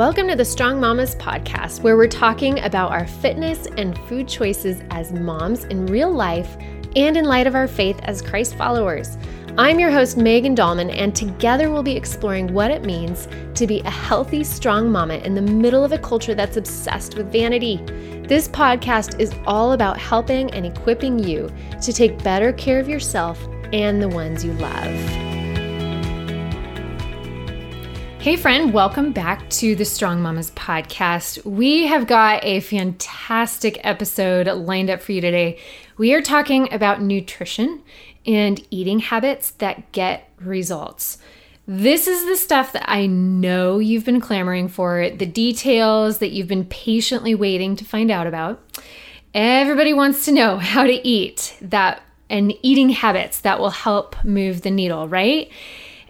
Welcome to the Strong Mommas podcast, where we're talking about our fitness and food choices as moms in real life and in light of our faith as Christ followers. I'm your host, Megan Dahlman, and together we'll be exploring what it means to be a healthy, strong mama in the middle of a culture that's obsessed with vanity. This podcast is all about helping and equipping you to take better care of yourself and the ones you love. Hey, friend, welcome back to the Strong Mommas podcast. We have got a fantastic episode lined up for you today. We are talking about nutrition and eating habits that get results. This is the stuff that I know you've been clamoring for, the details that you've been patiently waiting to find out about. Everybody wants to know how to eat that and eating habits that will help move the needle, right?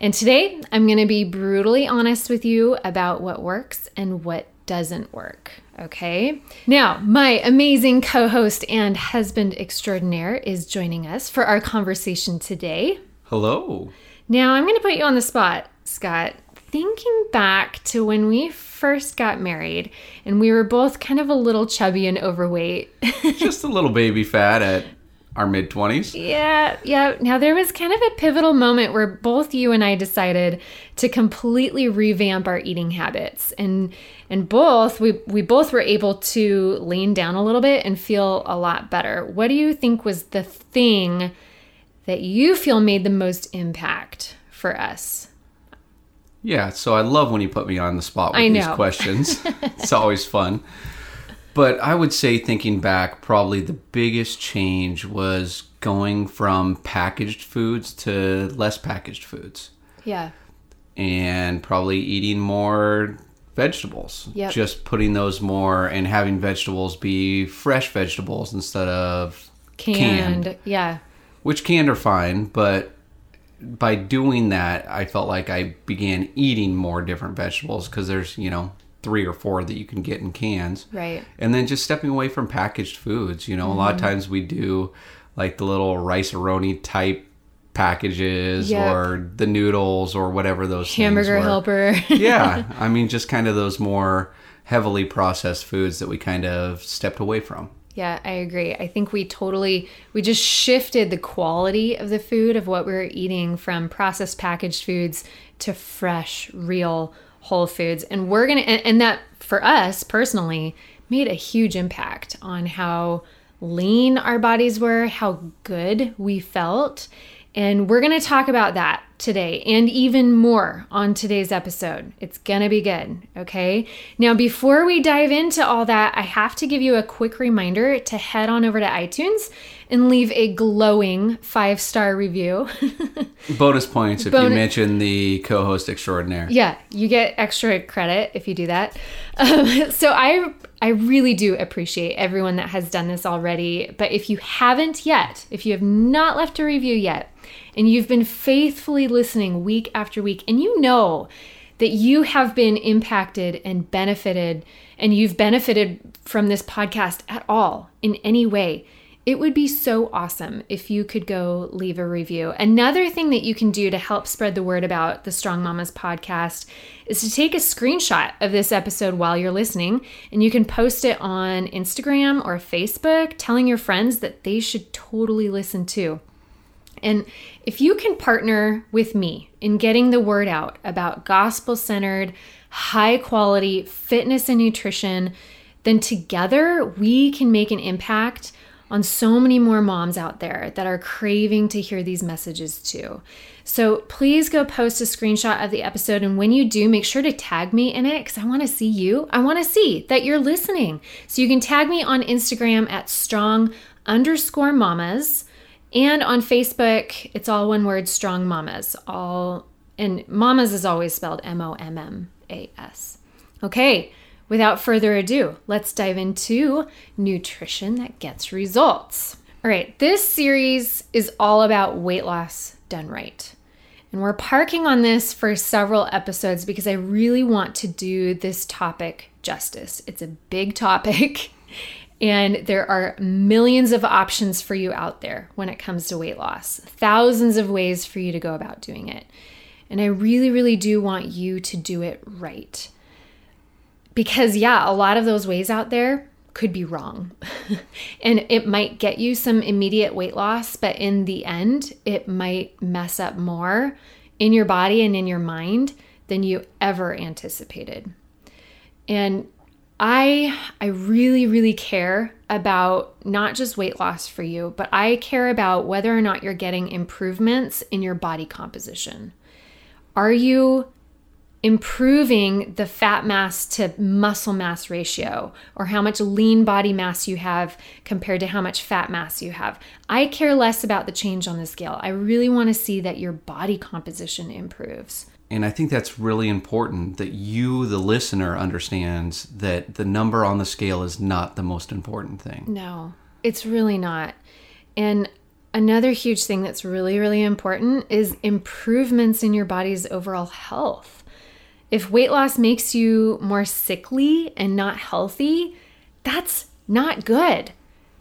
And today I'm going to be brutally honest with you about what works and what doesn't work. Okay. Now, my amazing co host and husband extraordinaire is joining us for our conversation today. Hello. Now, I'm going to put you on the spot, Scott. Thinking back to when we first got married and we were both kind of a little chubby and overweight. Just a little baby fat at our mid 20s. Yeah, yeah. Now there was kind of a pivotal moment where both you and I decided to completely revamp our eating habits. And and both we we both were able to lean down a little bit and feel a lot better. What do you think was the thing that you feel made the most impact for us? Yeah, so I love when you put me on the spot with these questions. it's always fun. But I would say, thinking back, probably the biggest change was going from packaged foods to less packaged foods. Yeah. And probably eating more vegetables. Yep. Just putting those more and having vegetables be fresh vegetables instead of canned. canned. Yeah. Which canned are fine, but by doing that, I felt like I began eating more different vegetables because there's, you know, three or four that you can get in cans. Right. And then just stepping away from packaged foods. You know, mm-hmm. a lot of mm-hmm. times we do like the little Rice-A-Roni type packages yep. or the noodles or whatever those hamburger helper. yeah. I mean, just kind of those more heavily processed foods that we kind of stepped away from. Yeah, I agree. I think we totally we just shifted the quality of the food of what we were eating from processed packaged foods to fresh, real Whole Foods. And we're going to, and that for us personally made a huge impact on how lean our bodies were, how good we felt. And we're going to talk about that today and even more on today's episode. It's going to be good, okay? Now, before we dive into all that, I have to give you a quick reminder to head on over to iTunes and leave a glowing five star review. Bonus points if Bonus- you mention the co host extraordinaire. Yeah, you get extra credit if you do that. Um, so I I really do appreciate everyone that has done this already. But if you haven't yet, if you have not left a review yet, and you've been faithfully listening week after week, and you know that you have been impacted and benefited, and you've benefited from this podcast at all in any way, it would be so awesome if you could go leave a review. Another thing that you can do to help spread the word about the Strong Mommas podcast is to take a screenshot of this episode while you're listening and you can post it on Instagram or Facebook telling your friends that they should totally listen too. And if you can partner with me in getting the word out about gospel centered, high quality fitness and nutrition, then together we can make an impact on so many more moms out there that are craving to hear these messages too. So please go post a screenshot of the episode. And when you do, make sure to tag me in it because I want to see you. I want to see that you're listening. So you can tag me on Instagram at strong underscore mommas. And on Facebook, it's all one word, strong mommas. All and mommas is always spelled M O M M A S. Okay, without further ado, let's dive into nutrition that gets results. All right, this series is all about weight loss done right. And we're parking on this for several episodes because I really want to do this topic justice. It's a big topic, and there are millions of options for you out there when it comes to weight loss, thousands of ways for you to go about doing it. And I really, really do want you to do it right. because, yeah, a lot of those ways out there could be wrong. and it might get you some immediate weight loss, but in the end, it might mess up more in your body and in your mind than you ever anticipated. And I I really really care about not just weight loss for you, but I care about whether or not you're getting improvements in your body composition. Are you improving the fat mass to muscle mass ratio or how much lean body mass you have compared to how much fat mass you have. I care less about the change on the scale. I really want to see that your body composition improves. And I think that's really important that you, the listener, understands that the number on the scale is not the most important thing. No, it's really not. And another huge thing that's really, really important is improvements in your body's overall health. If weight loss makes you more sickly and not healthy, that's not good.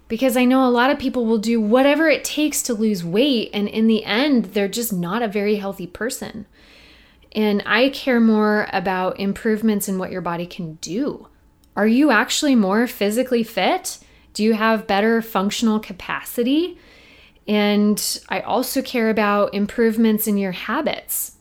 Because I know a lot of people will do whatever it takes to lose weight, and in the end, they're just not a very healthy person. And I care more about improvements in what your body can do. Are you actually more physically fit? Do you have better functional capacity? And I also care about improvements in your habits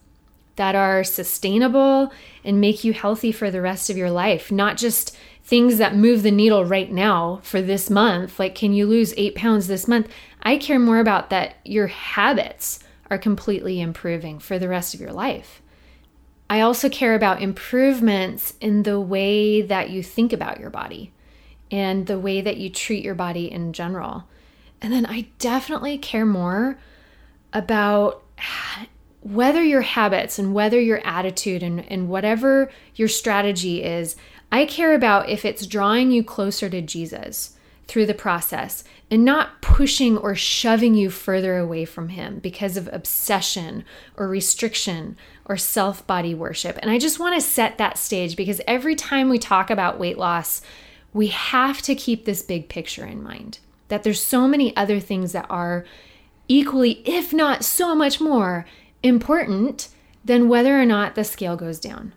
that are sustainable and make you healthy for the rest of your life, not just things that move the needle right now for this month. Like, can you lose eight pounds this month? I care more about that your habits are completely improving for the rest of your life. I also care about improvements in the way that you think about your body and the way that you treat your body in general. And then I definitely care more about whether your habits and whether your attitude and, and whatever your strategy is, I care about if it's drawing you closer to Jesus through the process and not pushing or shoving you further away from Him because of obsession or restriction or self body worship. And I just want to set that stage because every time we talk about weight loss, we have to keep this big picture in mind that there's so many other things that are equally, if not so much more, important than whether or not the scale goes down.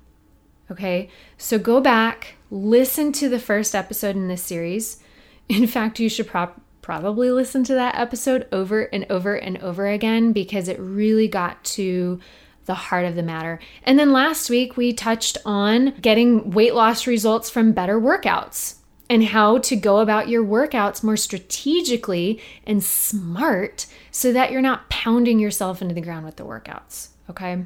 Okay, so go back, listen to the first episode in this series. In fact, you should pro- probably listen to that episode over and over and over again because it really got to the heart of the matter. And then last week, we touched on getting weight loss results from better workouts and how to go about your workouts more strategically and smart so that you're not pounding yourself into the ground with the workouts. Okay.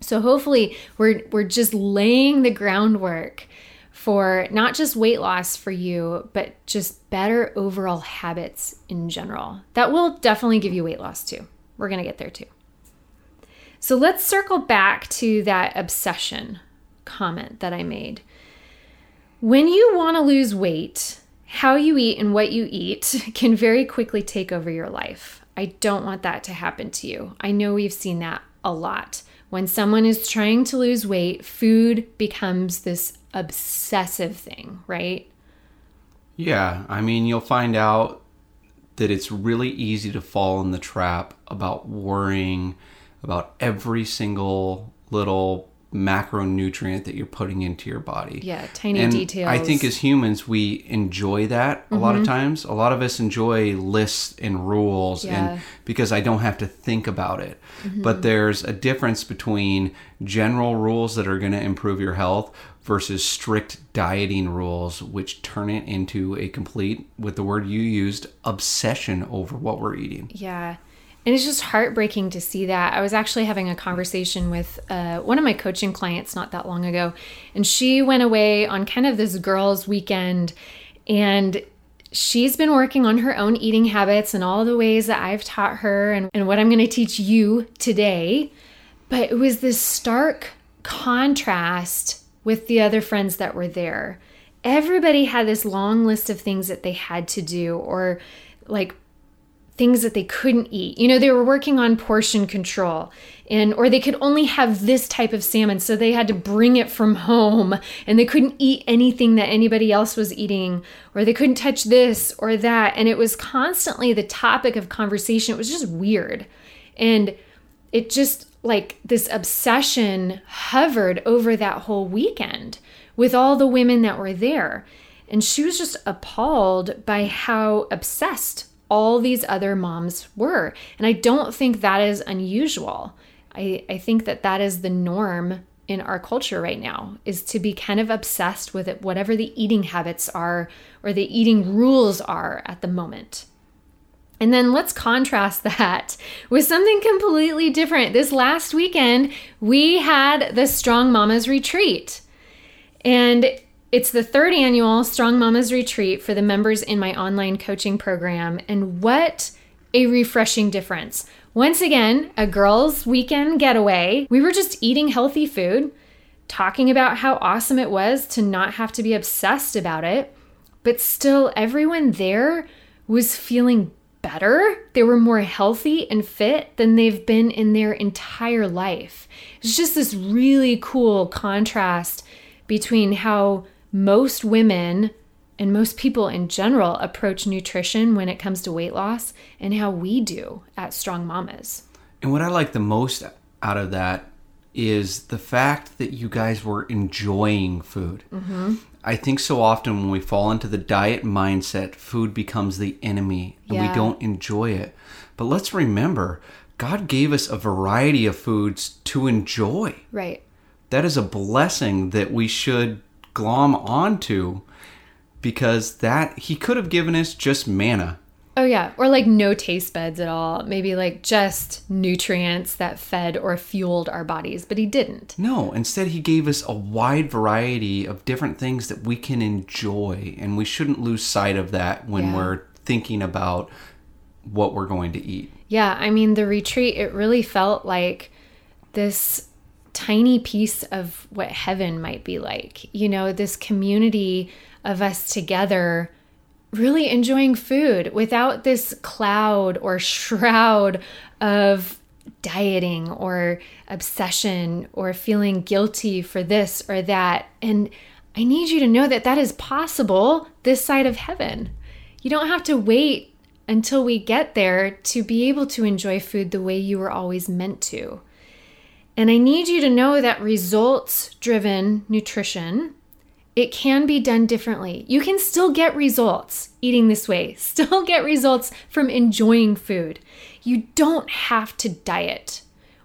So hopefully we're we're just laying the groundwork for not just weight loss for you, but just better overall habits in general. That will definitely give you weight loss too. We're going to get there too. So let's circle back to that obsession comment that I made. When you want to lose weight, how you eat and what you eat can very quickly take over your life. I don't want that to happen to you. I know we've seen that a lot. When someone is trying to lose weight, food becomes this obsessive thing, right? Yeah, I mean, you'll find out that it's really easy to fall in the trap about worrying about every single little macronutrient that you're putting into your body. Yeah, tiny and details. I think as humans we enjoy that a mm-hmm. lot of mm-hmm. times. A lot of us enjoy lists and rules yeah. and because I don't have to think about it. Mm-hmm. But there's a difference between general rules that are going to improve your health versus strict dieting rules which turn it into a complete with the word you used obsession over what we're eating. Yeah. And it's just heartbreaking to see that. I was actually having a conversation with uh, one of my coaching clients not that long ago, and she went away on kind of this girls' weekend, and she's been working on her own eating habits and all the ways that I've taught her and, and what I'm going to teach you today. But it was this stark contrast with the other friends that were there. Everybody had this long list of things that they had to do, or like things that they couldn't eat. You know, they were working on portion control and or they could only have this type of salmon so they had to bring it from home and they couldn't eat anything that anybody else was eating or they couldn't touch this or that and it was constantly the topic of conversation. It was just weird. And it just like this obsession hovered over that whole weekend with all the women that were there. And she was just appalled by how obsessed all these other moms were. And I don't think that is unusual. I, I think that that is the norm in our culture right now is to be kind of obsessed with it, whatever the eating habits are or the eating rules are at the moment. And then let's contrast that with something completely different. This last weekend, we had the Strong Mommas Retreat. And it's the third annual Strong Mommas Retreat for the members in my online coaching program. And what a refreshing difference. Once again, a girls' weekend getaway. We were just eating healthy food, talking about how awesome it was to not have to be obsessed about it, but still, everyone there was feeling better. They were more healthy and fit than they've been in their entire life. It's just this really cool contrast between how most women and most people in general approach nutrition when it comes to weight loss and how we do at Strong Mommas. And what I like the most out of that is the fact that you guys were enjoying food. Mm-hmm. I think so often when we fall into the diet mindset, food becomes the enemy and yeah. we don't enjoy it. But let's remember, God gave us a variety of foods to enjoy. Right. That is a blessing that we should glom onto because that he could have given us just manna. Oh yeah, or like no taste buds at all. Maybe like just nutrients that fed or fueled our bodies, but he didn't. No, instead he gave us a wide variety of different things that we can enjoy and we shouldn't lose sight of that when yeah. we're thinking about what we're going to eat. Yeah, I mean the retreat it really felt like this tiny piece of what heaven might be like. You know, this community of us together really enjoying food without this cloud or shroud of dieting or obsession or feeling guilty for this or that. And I need you to know that that is possible this side of heaven. You don't have to wait until we get there to be able to enjoy food the way you were always meant to. And I need you to know that results driven nutrition it can be done differently. You can still get results eating this way, still get results from enjoying food. You don't have to diet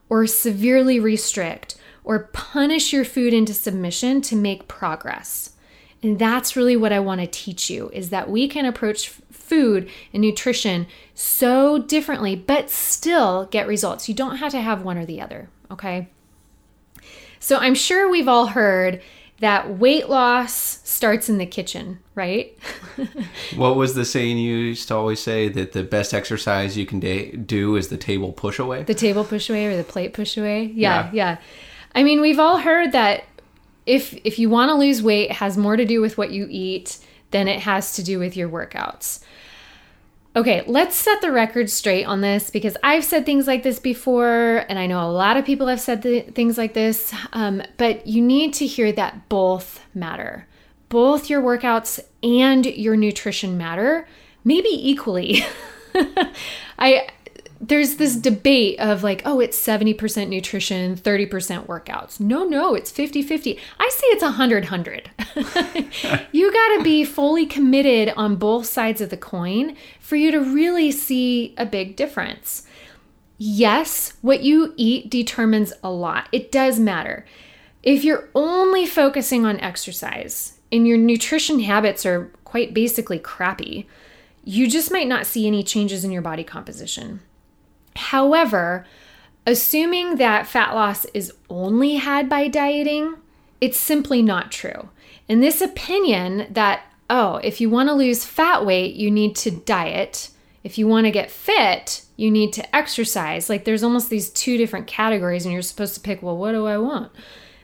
or severely restrict or punish your food into submission to make progress. And that's really what I want to teach you is that we can approach food and nutrition so differently but still get results. You don't have to have one or the other, okay? So I'm sure we've all heard that weight loss starts in the kitchen, right? what was the saying you used to always say that the best exercise you can da- do is the table push away? The table push away or the plate push away? Yeah, yeah. yeah. I mean, we've all heard that if if you want to lose weight, it has more to do with what you eat than it has to do with your workouts. Okay, let's set the record straight on this because I've said things like this before, and I know a lot of people have said things like this, um, but you need to hear that both matter. Both your workouts and your nutrition matter, maybe equally. I there's this debate of like, oh, it's 70% nutrition, 30% workouts. No, no, it's 50 50. I say it's 100 100. you got to be fully committed on both sides of the coin for you to really see a big difference. Yes, what you eat determines a lot, it does matter. If you're only focusing on exercise and your nutrition habits are quite basically crappy, you just might not see any changes in your body composition. However, assuming that fat loss is only had by dieting, it's simply not true. And this opinion that, oh, if you want to lose fat weight, you need to diet. If you want to get fit, you need to exercise. Like there's almost these two different categories, and you're supposed to pick, well, what do I want?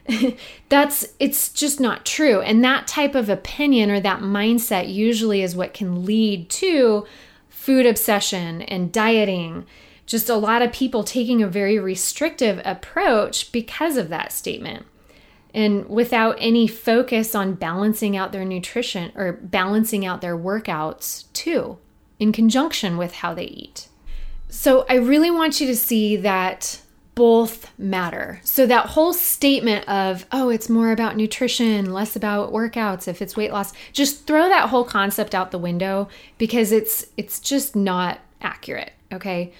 That's it's just not true. And that type of opinion or that mindset usually is what can lead to food obsession and dieting just a lot of people taking a very restrictive approach because of that statement. And without any focus on balancing out their nutrition or balancing out their workouts too, in conjunction with how they eat. So I really want you to see that both matter. So that whole statement of, oh, it's more about nutrition, less about workouts if it's weight loss, just throw that whole concept out the window because it's it's just not accurate, okay?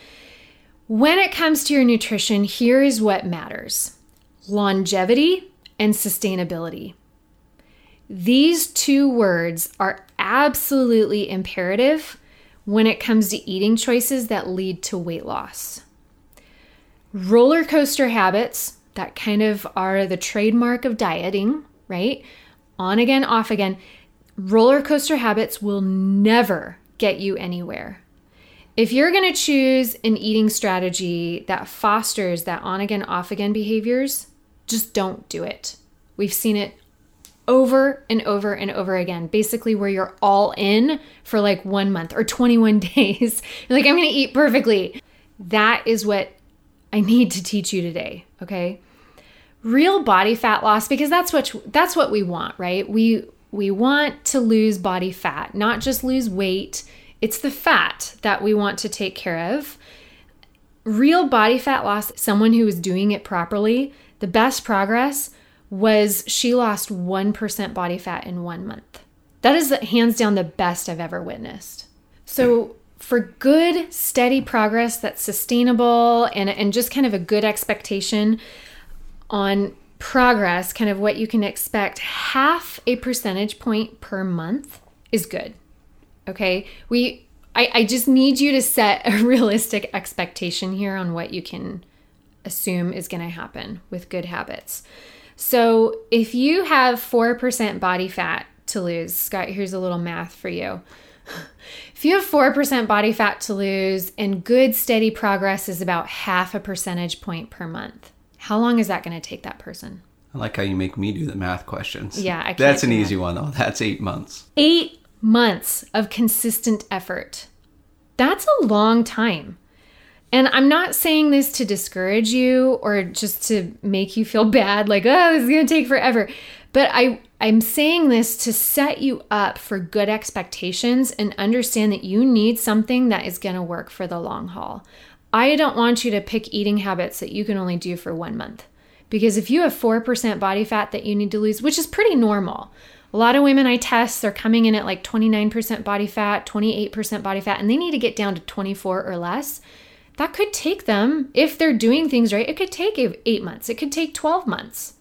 When it comes to your nutrition, here is what matters. Longevity and sustainability. These two words are absolutely imperative when it comes to eating choices that lead to weight loss roller coaster habits that kind of are the trademark of dieting, right? On again, off again. Roller coaster habits will never get you anywhere. If you're going to choose an eating strategy that fosters that on again, off again behaviors, just don't do it. We've seen it over and over and over again. Basically, where you're all in for like one month or 21 days. Like, I'm going to eat perfectly. That is what I need to teach you today, okay? Real body fat loss because that's what that's what we want, right? We we want to lose body fat, not just lose weight. It's the fat that we want to take care of. Real body fat loss, someone who was doing it properly, the best progress was she lost 1% body fat in 1 month. That is hands down the best I've ever witnessed. So for good, steady progress that's sustainable and, and just kind of a good expectation on progress, kind of what you can expect, half a percentage point per month is good. Okay. We, I, I just need you to set a realistic expectation here on what you can assume is going to happen with good habits. So if you have 4% body fat to lose, Scott, here's a little math for you. If you have 4% body fat to lose and good steady progress is about half a percentage point per month, how long is that going to take that person? I like how you make me do the math questions. Yeah, that's an easy one though. That's eight months. Eight months of consistent effort. That's a long time. And I'm not saying this to discourage you or just to make you feel bad, like, oh, this is going to take forever. But I, I'm saying this to set you up for good expectations and understand that you need something that is going to work for the long haul. I don't want you to pick eating habits that you can only do for one month. Because if you have 4% body fat that you need to lose, which is pretty normal, a lot of women I test, they're coming in at like 29% body fat, 28% body fat, and they need to get down to 24 or less that could take them, if they're doing things right, it could take eight months, it could take 12 months.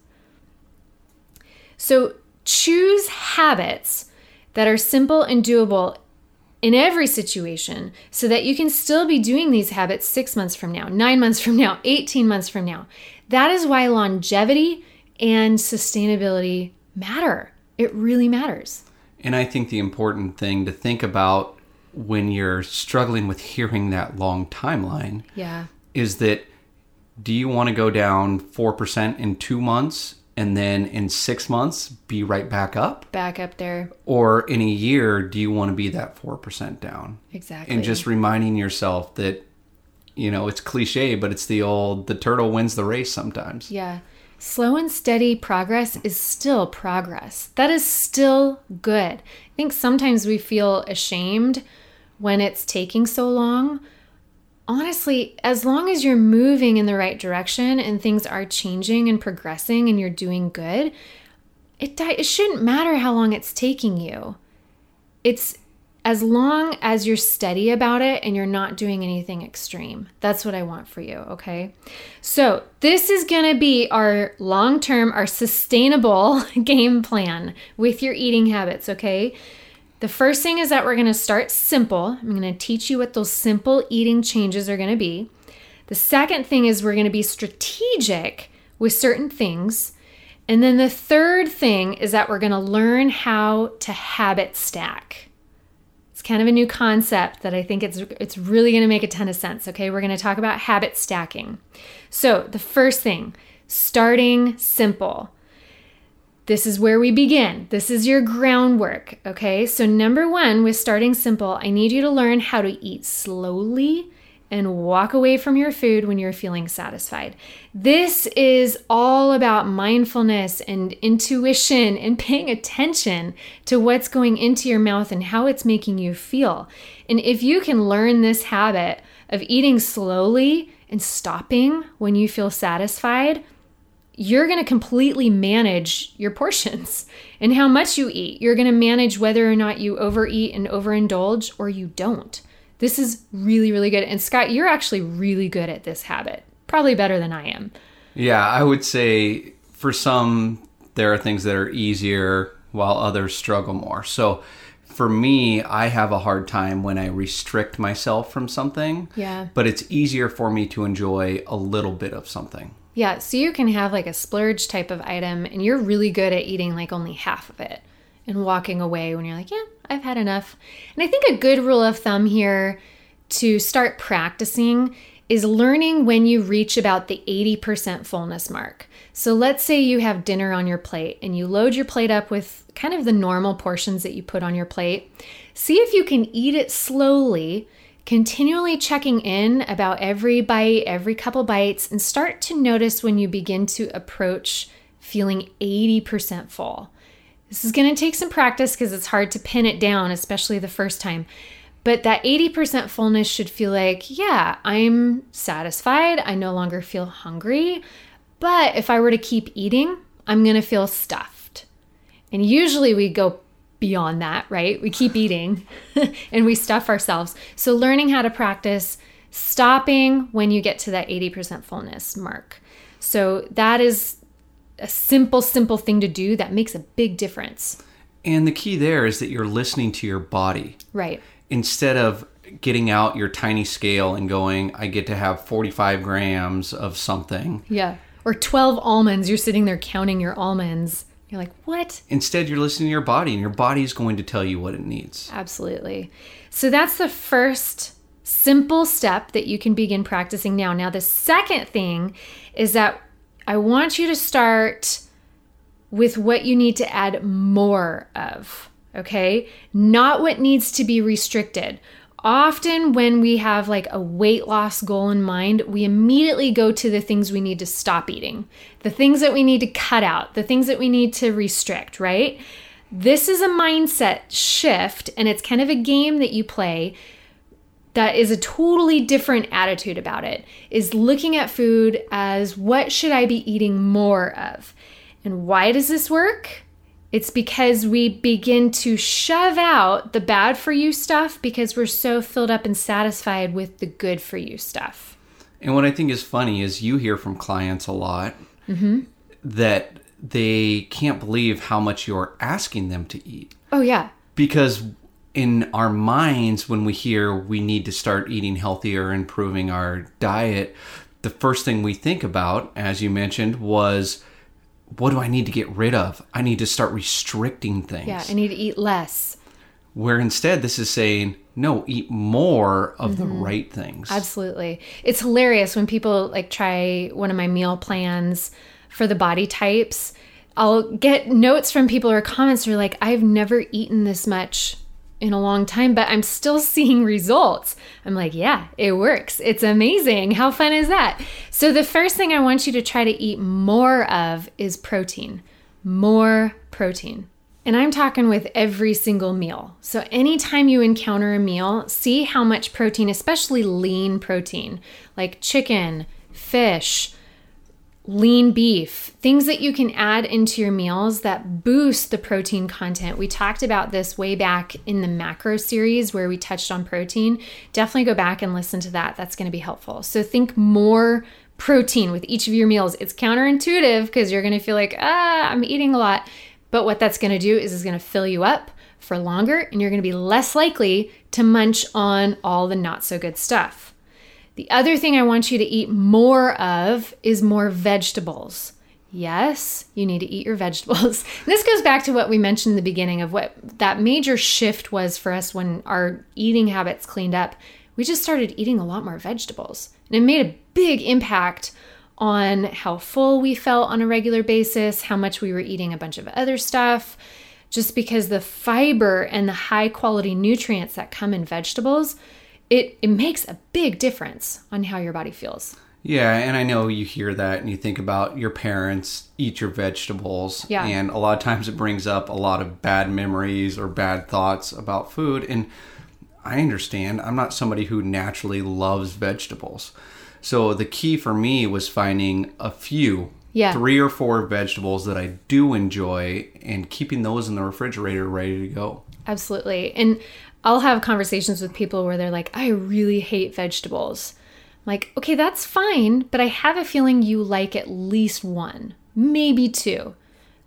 So choose habits that are simple and doable in every situation so that you can still be doing these habits six months from now, nine months from now, 18 months from now. That is why longevity and sustainability matter. It really matters. And I think the important thing to think about when you're struggling with hearing that long timeline yeah. is that do you want to go down 4% in 2 months and then in 6 months be right back up? Back up there. Or in a year do you want to be that 4% down? Exactly. And just reminding yourself that you know it's cliche but it's the old the turtle wins the race sometimes. Yeah slow and steady progress is still progress. That is still good. I think sometimes we feel ashamed when it's taking so long, honestly, as long as you're moving in the right direction and things are changing and progressing and you're doing good, it, it shouldn't matter how long it's taking you. It's as long as you're steady about it and you're not doing anything extreme. That's what I want for you, okay? So, this is gonna be our long term, our sustainable game plan with your eating habits, okay? The first thing is that we're to start simple. I'm to teach you what those simple eating changes are to be. The second thing is we're to be strategic with certain things. And then the third thing is that we're to learn how to habit stack. Kind of a new concept that I think it's it's really going to make a ton of sense, okay? We're going to talk about habit stacking. So, the first thing, starting simple. This is where we begin. This is your groundwork, okay? So, number one, with starting simple, I need you to learn how to eat slowly and walk away from your food when you're feeling satisfied. This is all about mindfulness and intuition and paying attention to what's going into your mouth and how it's making you feel. And if you can learn this habit of eating slowly and stopping when you feel satisfied, you're going to completely manage your portions and how much you eat. You're going to manage whether or not you overeat and overindulge or you don't. This is really, really good. And Scott, you're actually really good at this habit, probably better than I am. Yeah, I would say for some, there are things that are easier while others struggle more. So for me, I have a hard time when I restrict myself from something. Yeah. But it's easier for me to enjoy a little bit of something. Yeah, so you can have like a splurge type of item and you're really good at eating like only half of it and walking away when you're like, yeah, I've had enough. And I think a good rule of thumb here to start practicing is learning when you reach about the 80% fullness mark. So let's say you have dinner on your plate and you load your plate up with kind of the normal portions that you put on your plate. See if you can eat it slowly continually checking in about every bite, every couple bites, and start to notice when you begin to approach feeling 80% full. This is going to take some practice because it's hard to pin it down, especially the first time. But that 80% fullness should feel like, yeah, I'm satisfied. I no longer feel hungry. But if I were to keep eating, I'm going to feel stuffed. And usually we go beyond that, right? We keep eating and we stuff ourselves. So, learning how to practice stopping when you get to that 80% fullness mark. So, that is a simple, simple thing to do that makes a big difference. And the key there is that you're listening to your body. Right. Instead of getting out your tiny scale and going, I get to have 45 grams of something. Yeah. Or 12 almonds. You're sitting there counting your almonds you're like, what? Instead, you're listening to your body, and your body is going to tell you what it needs. Absolutely. So that's the first simple step that you can begin practicing now. Now, the second thing is that I want you to start with what you need to add more of, okay? Not what needs to be restricted often when we have like a weight loss goal in mind, we immediately go to the things we need to stop eating, the things that we need to cut out, the things that we need to restrict, right? This is a mindset shift, and it's kind of a game that you play that is a totally different attitude about it is looking at food as what should I be eating more of? And why does this work? It's because we begin to shove out the bad for you stuff because we're so filled up and satisfied with the good for you stuff. And what I think is funny is you hear from clients a lot mm-hmm. that they can't believe how much you're asking them to eat. Oh, yeah. Because in our minds, when we hear we need to start eating healthier, improving our diet, the first thing we think about, as you mentioned, was what do I need to get rid of? I need to start restricting things. Yeah, I need to eat less. Where instead, this is saying, no, eat more of mm-hmm. the right things. Absolutely. It's hilarious when people like try one of my meal plans for the body types. I'll get notes from people or comments who are like, I've never eaten this much in a long time, but I'm still seeing results. I'm like, yeah, it works. It's amazing. How fun is that? So, the first thing I want you to try to eat more of is protein. More protein. And I'm talking with every single meal. So, anytime you encounter a meal, see how much protein, especially lean protein, like chicken, fish, lean beef, things that you can add into your meals that boost the protein content. We talked about this way back in the macro series where we touched on protein. Definitely go back and listen to that. That's going to be helpful. So think more protein with each of your meals. It's counterintuitive because you're going to feel like, ah, I'm eating a lot. But what that's going to do is it's going to fill you up for longer and you're going to be less likely to munch on all the not so good stuff. The other thing I want you to eat more of is more vegetables. Yes, you need to eat your vegetables. this goes back to what we mentioned in the beginning of what that major shift was for us when our eating habits cleaned up. We just started eating a lot more vegetables. And it made a big impact on how full we felt on a regular basis, how much we were eating a bunch of other stuff, just because the fiber and the high quality nutrients that come in vegetables it it makes a big difference on how your body feels. Yeah, and I know you hear that and you think about your parents eat your vegetables. Yeah. And a lot of times it brings up a lot of bad memories or bad thoughts about food. And I understand. I'm not somebody who naturally loves vegetables. So the key for me was finding a few, yeah. three or four vegetables that I do enjoy and keeping those in the refrigerator ready to go. Absolutely. And I'll have conversations with people where they're like, I really hate vegetables. I'm like, okay, that's fine, but I have a feeling you like at least one, maybe two.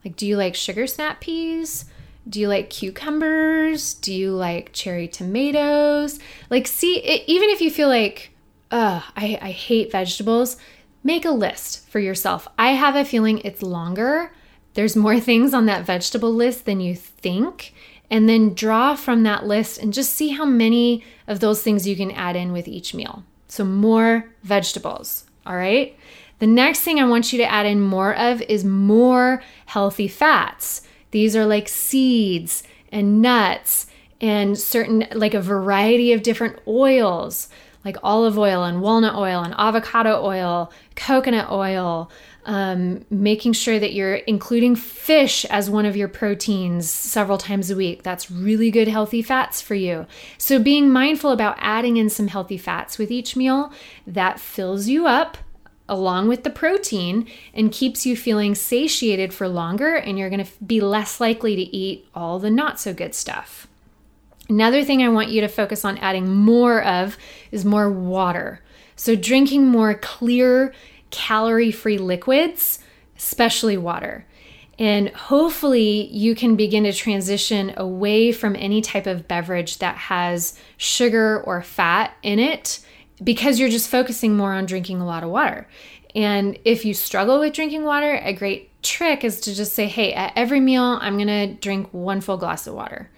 Like, do you like sugar snap peas? Do you like cucumbers? Do you like cherry tomatoes? Like, see, it, even if you feel like, ugh, I, I hate vegetables, make a list for yourself. I have a feeling it's longer. There's more things on that vegetable list than you think. And then draw from that list and just see how many of those things you can add in with each meal. So, more vegetables. All right. The next thing I want you to add in more of is more healthy fats. These are like seeds and nuts and certain, like a variety of different oils, like olive oil and walnut oil and avocado oil, coconut oil. Um, making sure that you're including fish as one of your proteins several times a week. That's really good, healthy fats for you. So, being mindful about adding in some healthy fats with each meal that fills you up along with the protein and keeps you feeling satiated for longer, and you're going to be less likely to eat all the not so good stuff. Another thing I want you to focus on adding more of is more water. So, drinking more clear, calorie free liquids, especially water. And hopefully, you can begin to transition away from any type of beverage that has sugar or fat in it because you're just focusing more on drinking a lot of water. And if you struggle with drinking water, a great trick is to just say, hey, at every meal, I'm going to drink one full glass of water.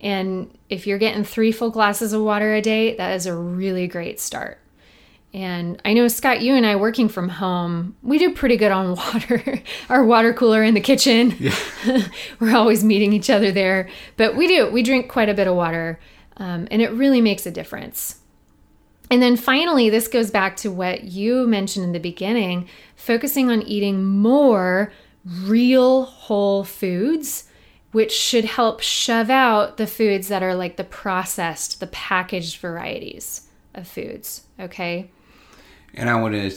And if you're getting three full glasses of water a day, that is a really great start. And I know, Scott, you and I working from home, we do pretty good on water. Our water cooler in the kitchen, yeah. we're always meeting each other there. But we do, we drink quite a bit of water, um, and it really makes a difference. And then finally, this goes back to what you mentioned in the beginning focusing on eating more real whole foods, which should help shove out the foods that are like the processed, the packaged varieties of foods. Okay. And I want to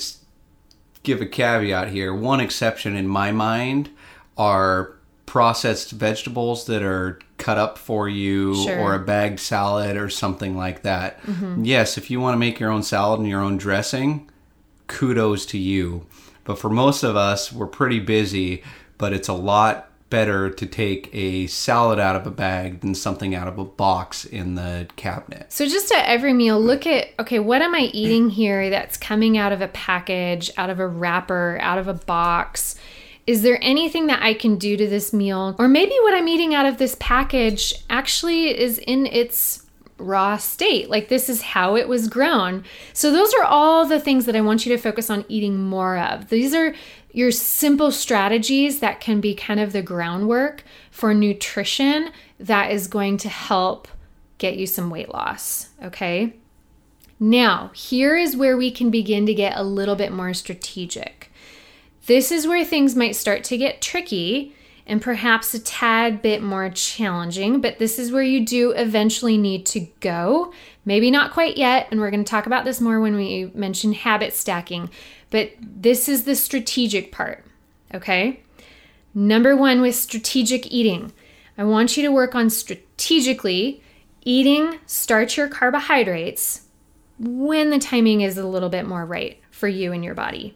give a caveat here. One exception in my mind are processed vegetables that are cut up for you sure. or a bagged salad or something like that. Mm-hmm. Yes, if you want to make your own salad and your own dressing, kudos to you. But for most of us, we're pretty busy, but it's a lot better to take a salad out of a bag than something out of a box in the cabinet. So just at every meal, look at okay, what am I eating here that's coming out of a package, out of a wrapper, out of a box? Is there anything that I can do to this meal? Or maybe what I'm eating out of this package actually is in its raw state. Like this is how it was grown. So, those are all the things that I want you to focus on eating more of. These are your simple strategies that can be kind of the groundwork for nutrition that is going to help get you some weight loss. Okay. Now, here is where we can begin to get a little bit more strategic. This is where things might start to get tricky and perhaps a tad bit more challenging, but this is where you do eventually need to go. Maybe not quite yet, and we're going to talk about this more when we mention habit stacking, but this is the strategic part, okay? Number one with strategic eating, I want you to work on strategically eating starchier carbohydrates when the timing is a little bit more right for you and your body.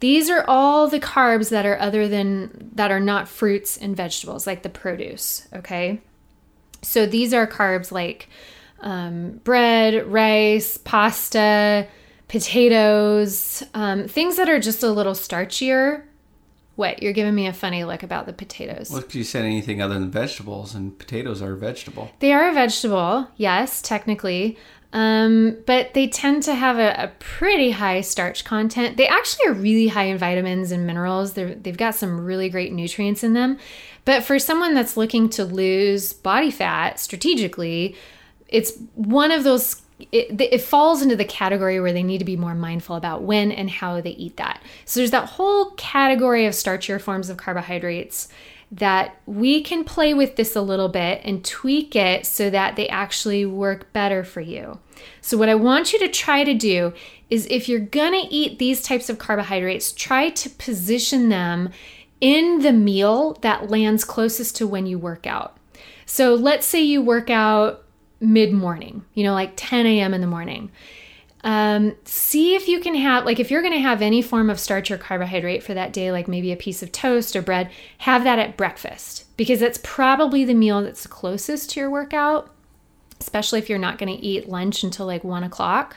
These are all the carbs that are other than that are not fruits and vegetables, like the produce. Okay. So these are carbs like um, bread, rice, pasta, potatoes, um, things that are just a little starchier. What? You're giving me a funny look about the potatoes. Well, you said anything other than vegetables, and potatoes are a vegetable. They are a vegetable, yes, technically. Um, but they tend to have a, a, pretty high starch content. They actually are really high in vitamins and minerals. They're, they've got some really great nutrients in them. But for someone that's looking to lose body fat strategically, it's one of those it, it, falls into the category where they need to be more mindful about when and how they eat that. So there's that whole category of starchier forms of carbohydrates that we can play with this a little bit and tweak it so that they actually work better for you. So, what I want you to try to do is if you're gonna eat these types of carbohydrates, try to position them in the meal that lands closest to when you work out. So, let's say you work out mid morning, you know, like 10 a.m. in the morning. Um, see if you can have, like, if you're going to have any form of starch or carbohydrate for that day, like maybe a piece of toast or bread, have that at breakfast because that's probably the meal that's closest to your workout, especially if you're not going to eat lunch until like one o'clock.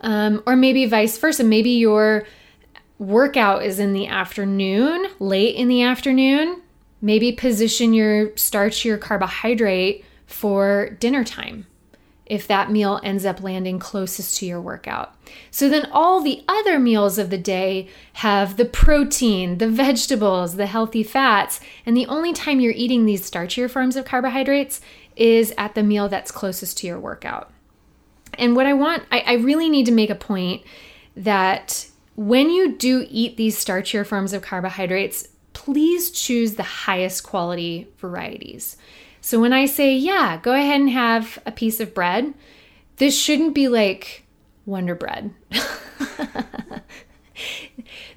Um, or maybe vice versa. Maybe your workout is in the afternoon, late in the afternoon. Maybe position your starch, your carbohydrate for dinner time if that meal ends up landing closest to your workout. So then all the other meals of the day have the protein, the vegetables, the healthy fats, and the only time you're eating these starchier forms of carbohydrates is at the meal that's closest to your workout. And what I want, I, I really need to make a point that when you do eat these starchier forms of carbohydrates, please choose the highest quality varieties. So when I say, yeah, go ahead and have a piece of bread, this shouldn't be like Wonder Bread.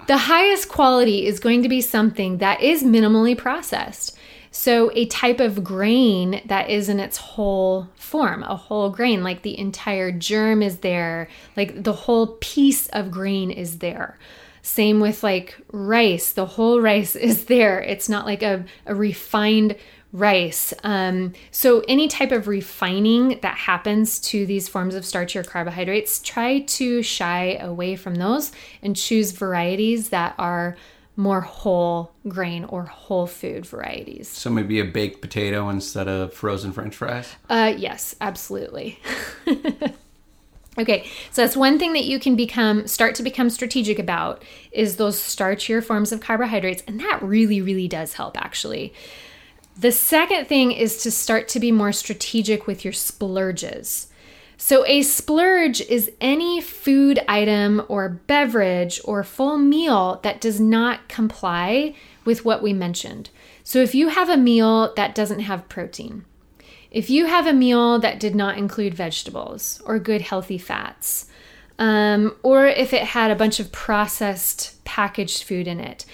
the highest quality is going to be something that is minimally processed. So, a type of grain that is in its whole form, a whole grain, like the entire germ is there, like the whole piece of grain is there. Same with like rice, the whole rice is there. It's not like a, a refined rice. Um, so, any type of refining that happens to these forms of starch or carbohydrates, try to shy away from those and choose varieties that are more whole grain or whole food varieties. So, maybe a baked potato instead of frozen french fries? Uh, yes, absolutely. Okay, so that's one thing that you can become start to become strategic about is those starchier forms of carbohydrates, and that really, really does help actually. The second thing is to start to be more strategic with your splurges. So, a splurge is any food item or beverage or full meal that does not comply with what we mentioned. So, if you have a meal that doesn't have protein, if you have a meal that did not include vegetables or good healthy fats, um, or if it had a bunch of processed packaged food in it,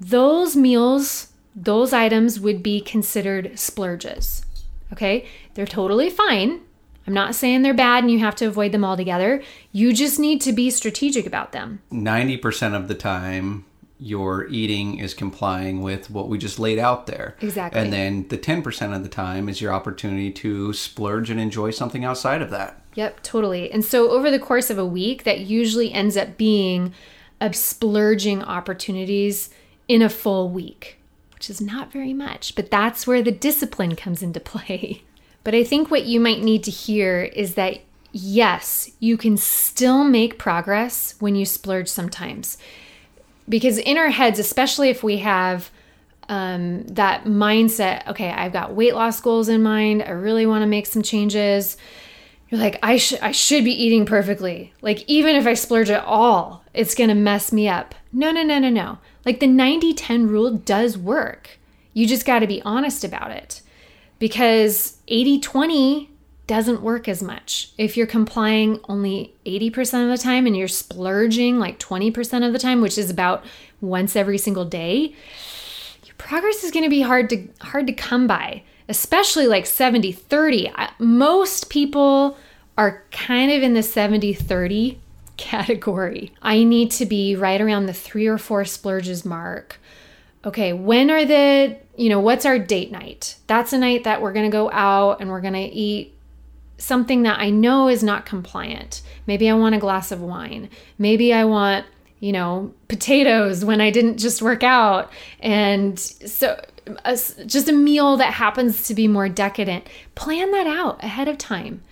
those meals those items would be considered splurges. Okay? They're totally fine. I'm not saying they're bad and you have to avoid them altogether. You just need to be strategic about them. 90% of the time, your eating is complying with what we just laid out there. Exactly. And then the 10% of the time is your opportunity to splurge and enjoy something outside of that. Yep, totally. And so over the course of a week, that usually ends up being a splurging opportunities in a full week which is not very much, but that's where the discipline comes into play. But I think what you might need to hear is that yes, you can still make progress when you splurge sometimes. Because in our heads, especially if we have um, that mindset, okay, I've got weight loss goals in mind, I really want to make some changes. You're like, I should I should be eating perfectly. Like even if I splurge at all, it's gonna mess me up. No, no, no, no, no. Like the 90 10 rule does work. You just got to be honest about it because 80 20 doesn't work as much. If you're complying only 80% of the time and you're splurging like 20% of the time, which is about once every single day, your progress is going to be hard to hard to come by, especially like 70/30. Most people are kind of in the 70/30 category. I need to be right around the three or four splurges mark. Okay, when are the, you know, what's our date night? That's a night that we're going to go out and we're going to eat something that I know is not compliant. Maybe I want a glass of wine. Maybe I want, you know, potatoes when I didn't just work out. And so a, just a meal that happens to be more decadent. Plan that out ahead of time.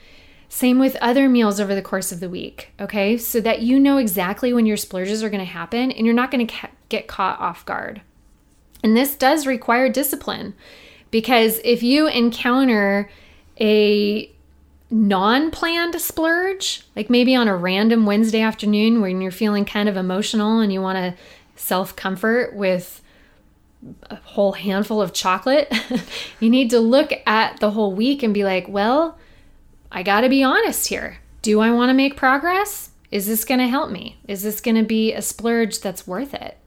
Same with other meals over the course of the week, okay? So that you know exactly when your splurges are to happen and you're not to ca- get caught off guard. And this does require discipline because if you encounter a non planned splurge, like maybe on a random Wednesday afternoon when you're feeling kind of emotional and you want to self comfort with a whole handful of chocolate. you need to look at the whole week and be like, well, I got to be honest here. Do I want to make progress? Is this going to help me? Is this going to be a splurge that's worth it?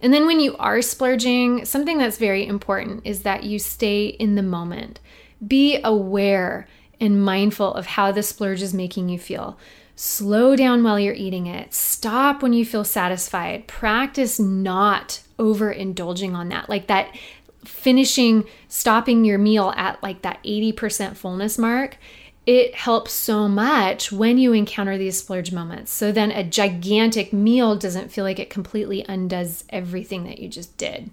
And then when you are splurging, something that's very important is that you stay in the moment. Be aware and mindful of how the splurge is making you feel. Slow down while you're eating it. Stop when you feel satisfied. Practice not overindulging on that. Like that finishing, stopping your meal at like that 80% fullness mark. It helps so much when you encounter these splurge moments. So then a gigantic meal doesn't feel like it completely undoes everything that you just did.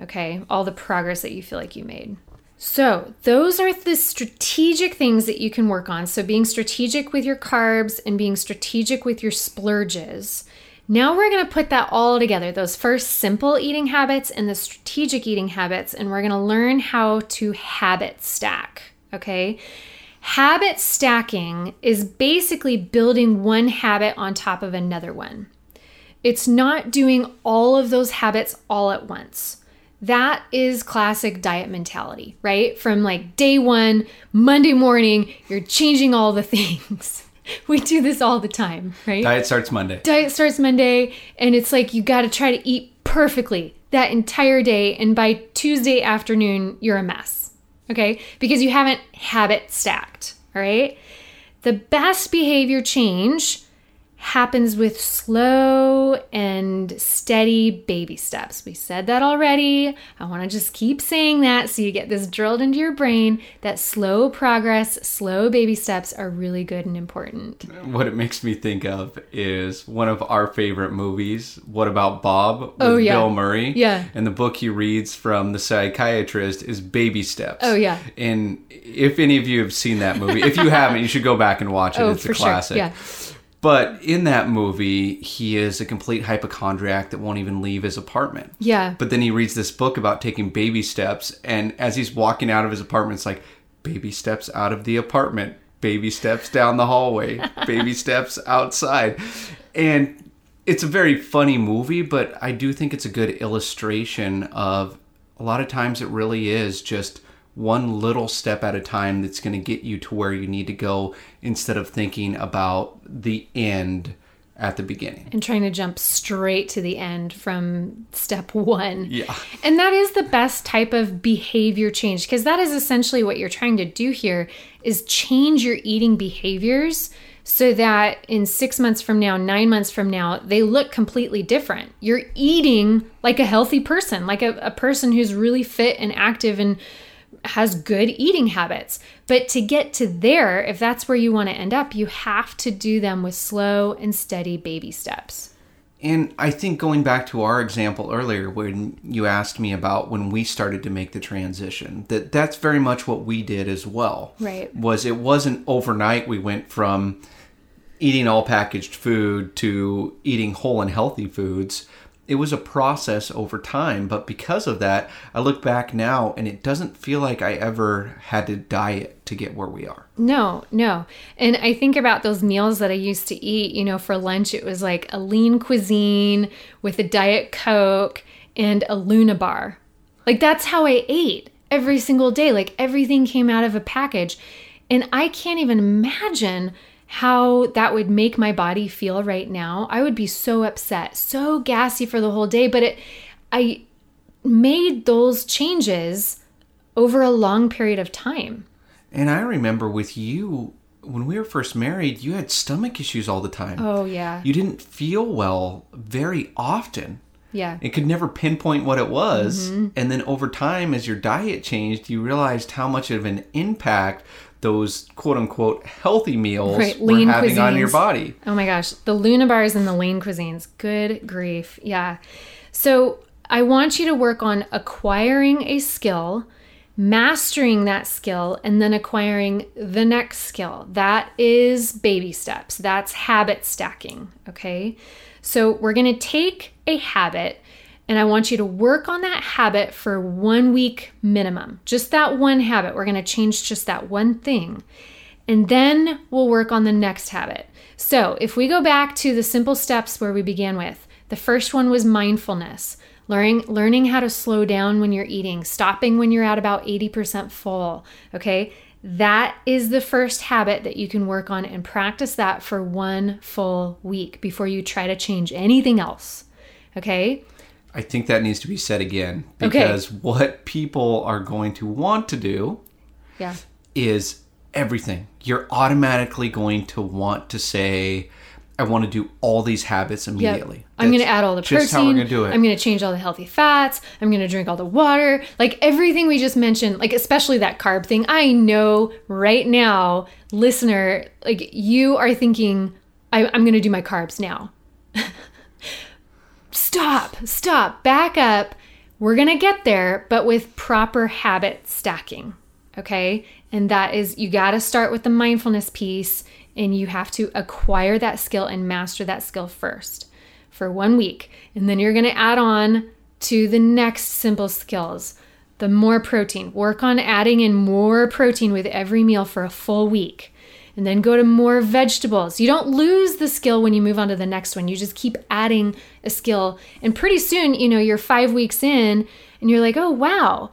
Okay, all the progress that you feel like you made. So, those are the strategic things that you can work on. So, being strategic with your carbs and being strategic with your splurges. Now, we're going to put that all together those first simple eating habits and the strategic eating habits, and we're going to learn how to habit stack. Okay. Habit stacking is basically building one habit on top of another one. It's not doing all of those habits all at once. That is classic diet mentality, right? From like day one, Monday morning, you're changing all the things. we do this all the time, right? Diet starts Monday. Diet starts Monday, and it's like you got to try to eat perfectly that entire day. And by Tuesday afternoon, you're a mess, okay? Because you haven't habit stacked, all right? The best behavior change happens with slow and steady baby steps. We said that already. I want to just keep saying that so you get this drilled into your brain that slow progress, slow baby steps are really good and important. What it makes me think of is one of our favorite movies, What About Bob with oh, yeah. Bill Murray. Yeah. And the book he reads from the psychiatrist is Baby Steps. Oh yeah. And if any of you have seen that movie, if you haven't, you should go back and watch it. Oh, it's for a classic. Sure. Yeah. But in that movie, he is a complete hypochondriac that won't even leave his apartment. Yeah. But then he reads this book about taking baby steps, and as he's walking out of his apartment, it's like baby steps out of the apartment, baby steps down the hallway, baby steps outside. And it's a very funny movie, but I do think it's a good illustration of a lot of times it really is just one little step at a time that's going to get you to where you need to go instead of thinking about the end at the beginning and trying to jump straight to the end from step one. Yeah. And that is the best type of behavior change because that is essentially what you're trying to do here is change your eating behaviors so that in six months from now, nine months from now, they look completely different. You're eating like a healthy person, like a, a person who's really fit and active and has good eating habits. But to get to there, if that's where you want to end up, you have to do them with slow and steady baby steps. And I think going back to our example earlier when you asked me about when we started to make the transition, that that's very much what we did as well. Right. Was it wasn't overnight we went from eating all packaged food to eating whole and healthy foods it was a process over time but because of that i look back now and it doesn't feel like i ever had to diet to get where we are. No no. And i think about those meals that i used to eat you know for lunch it was like a lean cuisine with a diet coke and a luna bar. Like that's how i ate every single day. Like everything came out of a package. And i can't even imagine how that would make my body feel right now, I would be so upset, so gassy for the whole day. But it, I made those changes over a long period of time. And I remember with you, when we were first married, you had stomach issues all the time. Oh, yeah. You didn't feel well very often. Yeah. It could never pinpoint what it was. Mm-hmm. And then over time, as your diet changed, you realized how much of an impact those quote unquote healthy meals right, lean were having cuisines. on your body. Oh my gosh, the Luna bars and the lean cuisines. Good grief. Yeah. So I want you to work on acquiring a skill, mastering that skill, and then acquiring the next skill. That is baby steps. That's habit stacking. Okay. So we're going to take a habit and I want you to work on that habit for one week minimum. Just that one habit. We're going to change just that one thing. And then we'll work on the next habit. So if we go back to the simple steps where we began with, the first one was mindfulness. learning learning how to slow down when you're eating, stopping when you're at about 80% full, okay? That is the first habit that you can work on and practice that for one full week before you try to change anything else. Okay? I think that needs to be said again because okay. what people are going to want to do yeah. is everything. You're automatically going to want to say, I want to do all these habits immediately. Yep. I'm going to add all the protein. how we're going to do it. I'm going to change all the healthy fats. I'm going to drink all the water. Like everything we just mentioned, like especially that carb thing. I know right now, listener, like you are thinking, I, I'm going to do my carbs now. stop, stop, back up. We're going to get there, but with proper habit stacking. Okay. And that is, you got to start with the mindfulness piece and you have to acquire that skill and master that skill first for one week. And then you're going to add on to the next simple skills the more protein. Work on adding in more protein with every meal for a full week. And then go to more vegetables. You don't lose the skill when you move on to the next one. You just keep adding a skill. And pretty soon, you know, you're five weeks in and you're like, oh, wow,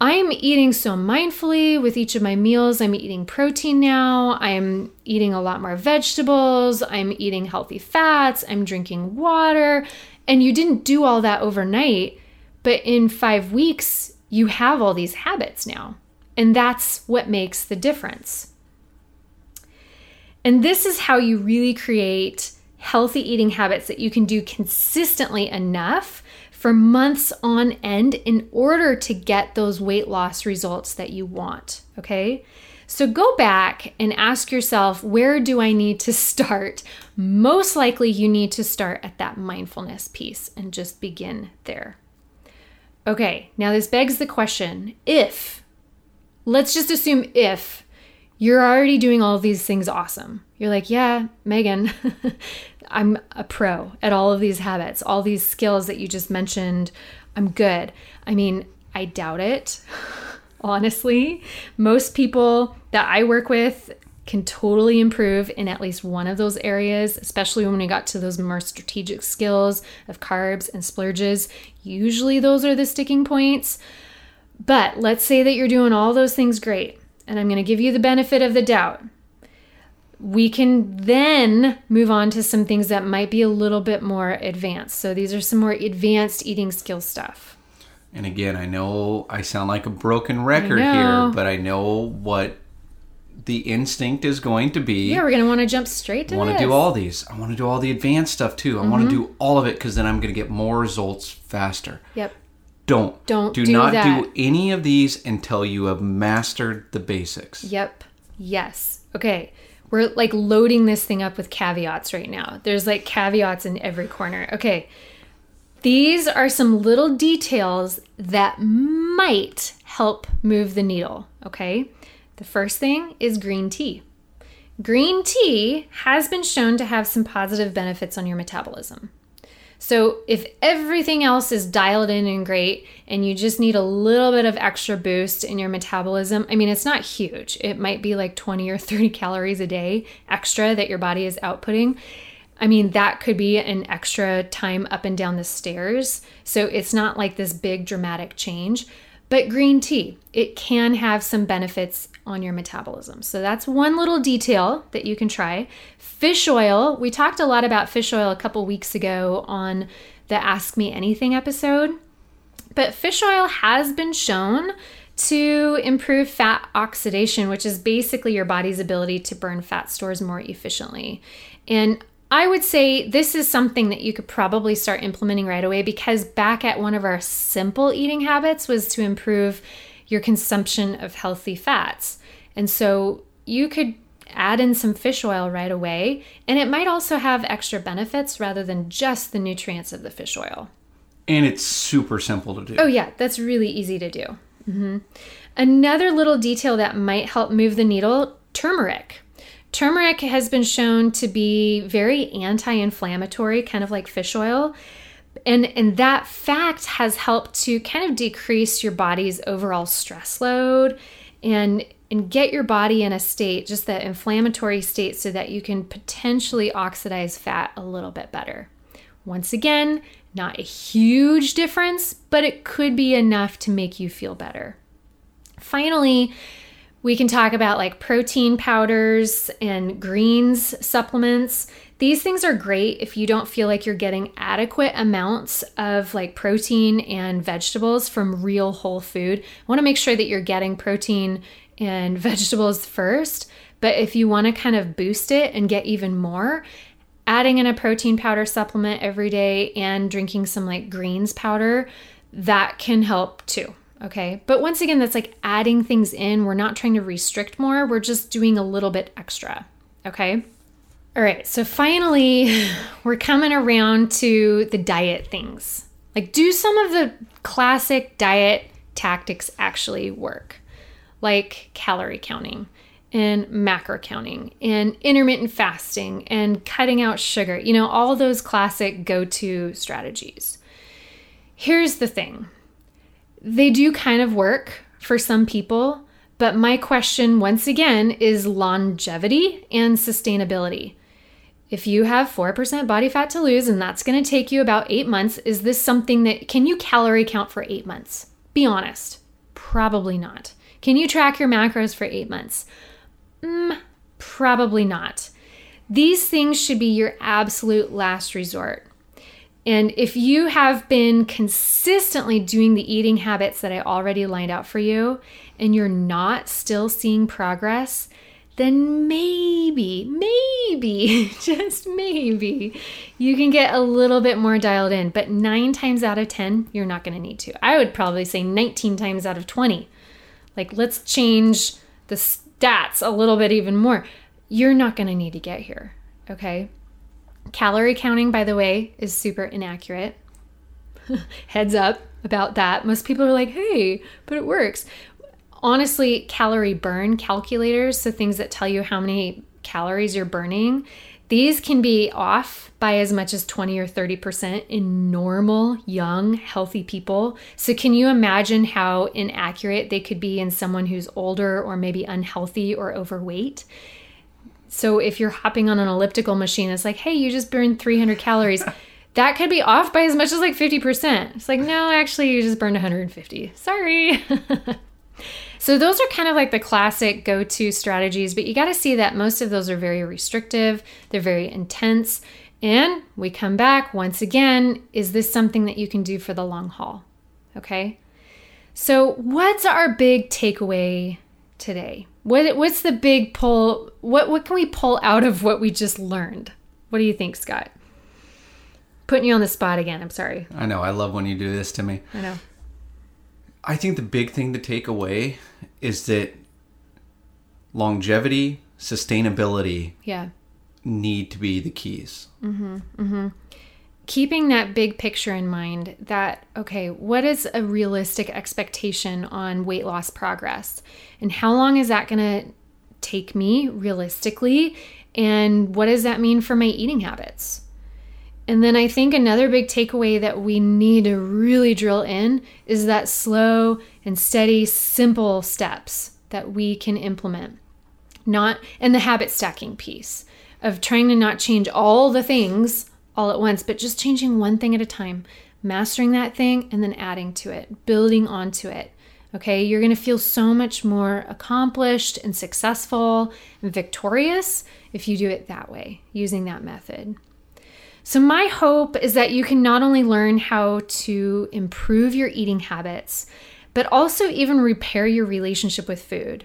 I'm eating so mindfully with each of my meals. I'm eating protein now. I'm eating a lot more vegetables. I'm eating healthy fats. I'm drinking water. And you didn't do all that overnight, but in five weeks, you have all these habits now. And that's what makes the difference. And this is how you really create healthy eating habits that you can do consistently enough for months on end in order to get those weight loss results that you want. Okay. So go back and ask yourself, where do I need to start? Most likely, you need to start at that mindfulness piece and just begin there. Okay, now this begs the question if, let's just assume if you're already doing all these things awesome. You're like, yeah, Megan, I'm a pro at all of these habits, all these skills that you just mentioned. I'm good. I mean, I doubt it. Honestly, most people that I work with can totally improve in at least one of those areas, especially when we got to those more strategic skills of carbs and splurges. Usually, those are the sticking points. But let's say that you're doing all those things great, and I'm going to give you the benefit of the doubt we can then move on to some things that might be a little bit more advanced. So these are some more advanced eating skill stuff. And again, I know I sound like a broken record here, but I know what the instinct is going to be. Yeah, we're going to want to jump straight to I want to do all these. I want to do all the advanced stuff too. I mm-hmm. want to do all of it because then I'm going to get more results faster. Yep. Don't. Don't do, do not that. do any of these until you have mastered the basics. Yep. Yes. Okay we're like loading this thing up with caveats right now. There's like caveats in every corner. Okay. These are some little details that might help move the needle. Okay. The first thing is green tea. Green tea has been shown to have some positive benefits on your metabolism. So, if everything else is dialed in and great, and you just need a little bit of extra boost in your metabolism, I mean, it's not huge. It might be like 20 or 30 calories a day extra that your body is outputting. I mean, that could be an extra time up and down the stairs. So, it's not like this big dramatic change. But green tea, it can have some benefits on your metabolism. So that's one little detail that you can try. Fish oil, we talked a lot about fish oil a couple weeks ago on the Ask Me Anything episode. But fish oil has been shown to improve fat oxidation, which is basically your body's ability to burn fat stores more efficiently. And I would say this is something that you could probably start implementing right away because back at one of our simple eating habits was to improve your consumption of healthy fats. And so you could add in some fish oil right away, and it might also have extra benefits rather than just the nutrients of the fish oil. And it's super simple to do. Oh, yeah, that's really easy to do. Mm-hmm. Another little detail that might help move the needle turmeric. Turmeric has been shown to be very anti inflammatory, kind of like fish oil. And, and that fact has helped to kind of decrease your body's overall stress load and, and get your body in a state, just that inflammatory state, so that you can potentially oxidize fat a little bit better. Once again, not a huge difference, but it could be enough to make you feel better. Finally, we can talk about like protein powders and greens supplements. These things are great if you don't feel like you're getting adequate amounts of like protein and vegetables from real whole food. I want to make sure that you're getting protein and vegetables first, but if you want to kind of boost it and get even more, adding in a protein powder supplement every day and drinking some like greens powder, that can help too. Okay. But once again, that's like adding things in. We're not trying to restrict more, we're just doing a little bit extra. Okay. All right. So finally, we're coming around to the diet things. Like, do some of the classic diet tactics actually work? Like calorie counting and macro counting and intermittent fasting and cutting out sugar, you know, all those classic go to strategies. Here's the thing they do kind of work for some people, but my question once again is longevity and sustainability. If you have 4% body fat to lose and that's going to take you about eight months, is this something that can you calorie count for eight months? Be honest. Probably not. Can you track your macros for eight months? Mm, probably not. These things should be your absolute last resort. And if you have been consistently doing the eating habits that I already lined out for you and you're not still seeing progress, then maybe, maybe, just maybe, you can get a little bit more dialed in. But nine times out of 10, you're not going to need to. I would probably say 19 times out of 20. Like, let's change the stats a little bit even more. You're not going to need to get here. Okay. Calorie counting, by the way, is super inaccurate. Heads up about that. Most people are like, hey, but it works. Honestly, calorie burn calculators, so things that tell you how many calories you're burning, these can be off by as much as 20 or 30% in normal, young, healthy people. So, can you imagine how inaccurate they could be in someone who's older or maybe unhealthy or overweight? So if you're hopping on an elliptical machine, it's like, hey, you just burned 300 calories. that could be off by as much as like 50%. It's like, no, actually, you just burned 150. Sorry. so those are kind of like the classic go to strategies, but you got to see that most of those are very restrictive, they're very intense. And we come back once again is this something that you can do for the long haul? Okay. So, what's our big takeaway today? What what's the big pull? What what can we pull out of what we just learned? What do you think, Scott? Putting you on the spot again. I'm sorry. I know. I love when you do this to me. I know. I think the big thing to take away is that longevity, sustainability, yeah, need to be the keys. Mm-hmm. Mm-hmm keeping that big picture in mind that, okay, what is a realistic expectation on weight loss progress? And how long is that going to take me realistically? And what does that mean for my eating habits? And then I think another big takeaway that we need to really drill in is that slow and steady, simple steps that we can implement. Not, and the habit stacking piece of trying to not change all the things all at once, but just changing one thing at a time, mastering that thing and then adding to it, building onto it. Okay, you're gonna feel so much more accomplished and successful and victorious if you do it that way, using that method. So, my hope is that you can not only learn how to improve your eating habits, but also even repair your relationship with food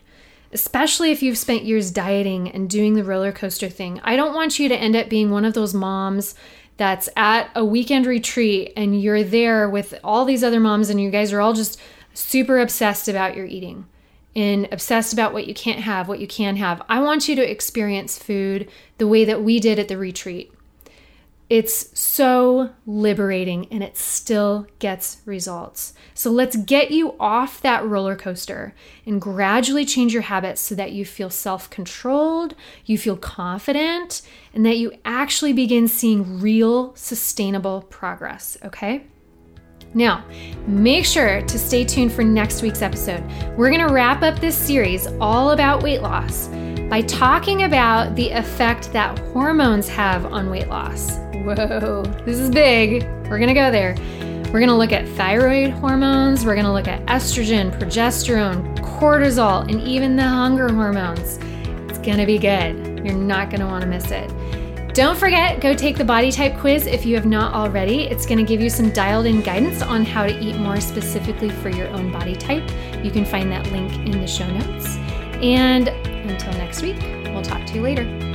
especially if you've spent years dieting and doing the roller coaster thing. I don't want you to end up being one of those moms that's at a weekend retreat and you're there with all these other moms and you guys are all just super obsessed about your eating and obsessed about what you can't have, what you can have. I want you to experience food the way that we did at the retreat. It's so liberating and it still gets results. So let's get you off that roller coaster and gradually change your habits so that you feel self controlled, you feel confident, and that you actually begin seeing real sustainable progress, okay? Now, make sure to stay tuned for next week's episode. We're gonna wrap up this series all about weight loss by talking about the effect that hormones have on weight loss Whoa, this is big. We're going to go there. We're going to look at thyroid hormones, we're going to look at estrogen, progesterone, cortisol, and even the hunger hormones. It's going to be good. You're not going to want to miss it. Don't forget, go take the body type quiz if you have not already. It's going to give you some dialed in guidance on how to eat more specifically for your own body type. You can find that link in the show notes. And until next week, we'll talk to you later.